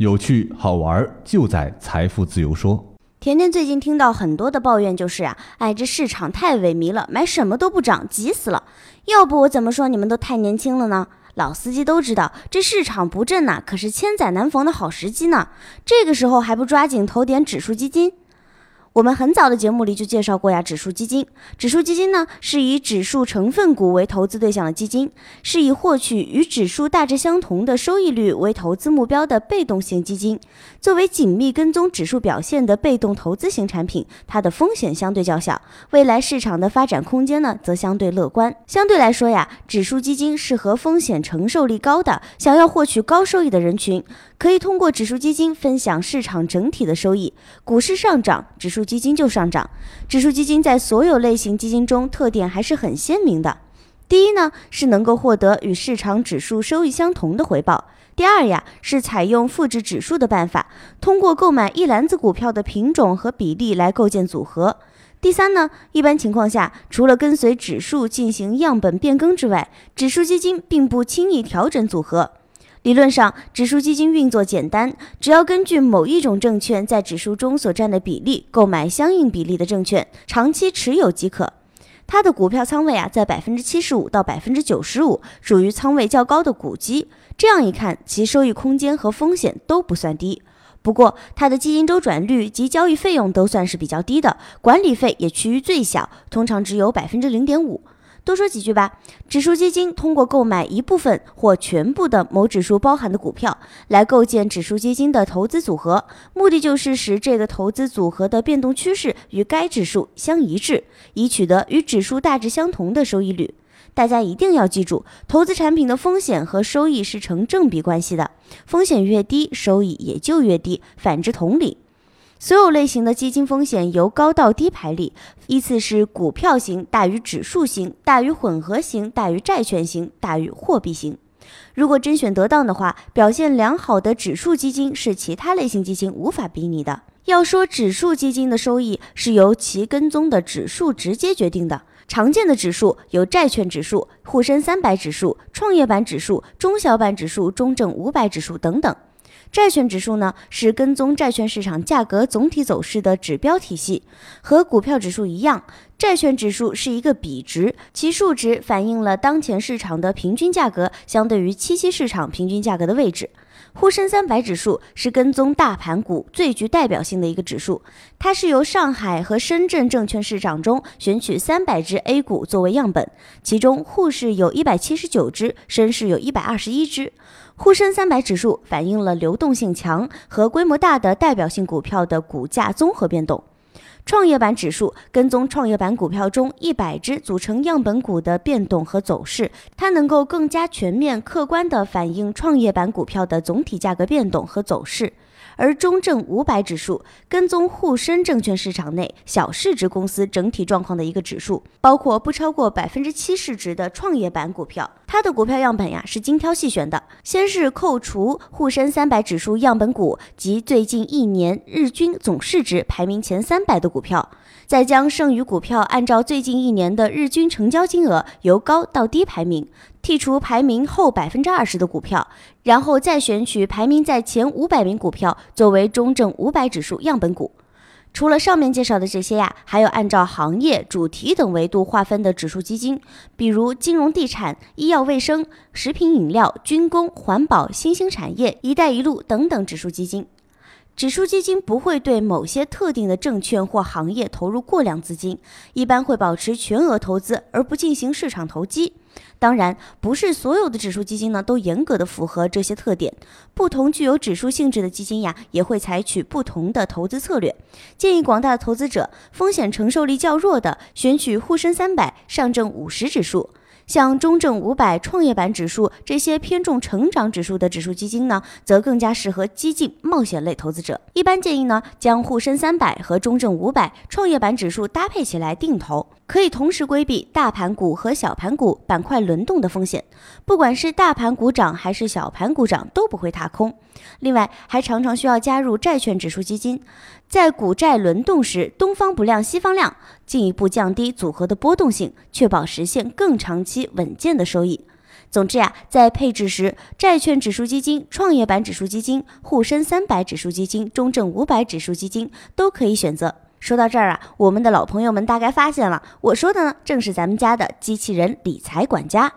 有趣好玩就在财富自由说。甜甜最近听到很多的抱怨，就是啊，哎，这市场太萎靡了，买什么都不涨，急死了。要不我怎么说你们都太年轻了呢？老司机都知道，这市场不振呐，可是千载难逢的好时机呢。这个时候还不抓紧投点指数基金？我们很早的节目里就介绍过呀，指数基金。指数基金呢，是以指数成分股为投资对象的基金，是以获取与指数大致相同的收益率为投资目标的被动型基金。作为紧密跟踪指数表现的被动投资型产品，它的风险相对较小，未来市场的发展空间呢，则相对乐观。相对来说呀，指数基金适合风险承受力高的、想要获取高收益的人群。可以通过指数基金分享市场整体的收益，股市上涨，指数基金就上涨。指数基金在所有类型基金中特点还是很鲜明的。第一呢，是能够获得与市场指数收益相同的回报；第二呀，是采用复制指数的办法，通过购买一篮子股票的品种和比例来构建组合；第三呢，一般情况下，除了跟随指数进行样本变更之外，指数基金并不轻易调整组合。理论上，指数基金运作简单，只要根据某一种证券在指数中所占的比例，购买相应比例的证券，长期持有即可。它的股票仓位啊，在百分之七十五到百分之九十五，属于仓位较高的股基。这样一看，其收益空间和风险都不算低。不过，它的基金周转率及交易费用都算是比较低的，管理费也趋于最小，通常只有百分之零点五。多说几句吧。指数基金通过购买一部分或全部的某指数包含的股票，来构建指数基金的投资组合，目的就是使这个投资组合的变动趋势与该指数相一致，以取得与指数大致相同的收益率。大家一定要记住，投资产品的风险和收益是成正比关系的，风险越低，收益也就越低，反之同理。所有类型的基金风险由高到低排列，依次是股票型大于指数型大于混合型大于债券型大于货币型。如果甄选得当的话，表现良好的指数基金是其他类型基金无法比拟的。要说指数基金的收益是由其跟踪的指数直接决定的，常见的指数有债券指数、沪深三百指数、创业板指数、中小板指数、中证五百指数等等。债券指数呢，是跟踪债券市场价格总体走势的指标体系，和股票指数一样，债券指数是一个比值，其数值反映了当前市场的平均价格相对于七夕市场平均价格的位置。沪深三百指数是跟踪大盘股最具代表性的一个指数，它是由上海和深圳证券市场中选取三百只 A 股作为样本，其中沪市有一百七十九只，深市有一百二十一只。沪深三百指数反映了流动性强和规模大的代表性股票的股价综合变动。创业板指数跟踪创业板股票中一百只组成样本股的变动和走势，它能够更加全面、客观地反映创业板股票的总体价格变动和走势。而中证五百指数跟踪沪深证券市场内小市值公司整体状况的一个指数，包括不超过百分之七市值的创业板股票。它的股票样本呀是精挑细选的，先是扣除沪深三百指数样本股及最近一年日均总市值排名前三百的股票，再将剩余股票按照最近一年的日均成交金额由高到低排名。剔除排名后百分之二十的股票，然后再选取排名在前五百名股票作为中证五百指数样本股。除了上面介绍的这些呀，还有按照行业、主题等维度划分的指数基金，比如金融、地产、医药卫生、食品饮料、军工、环保、新兴产业、一带一路等等指数基金。指数基金不会对某些特定的证券或行业投入过量资金，一般会保持全额投资而不进行市场投机。当然，不是所有的指数基金呢都严格的符合这些特点。不同具有指数性质的基金呀，也会采取不同的投资策略。建议广大投资者，风险承受力较弱的，选取沪深三百、上证五十指数。像中证五百、创业板指数这些偏重成长指数的指数基金呢，则更加适合激进冒险类投资者。一般建议呢，将沪深三百和中证五百、创业板指数搭配起来定投，可以同时规避大盘股和小盘股板块轮动的风险。不管是大盘股涨还是小盘股涨，都不会踏空。另外，还常常需要加入债券指数基金，在股债轮动时，东方不亮西方亮，进一步降低组合的波动性，确保实现更长期稳健的收益。总之呀，在配置时，债券指数基金、创业板指数基金、沪深三百指数基金、中证五百指数基金都可以选择。说到这儿啊，我们的老朋友们大概发现了，我说的呢，正是咱们家的机器人理财管家。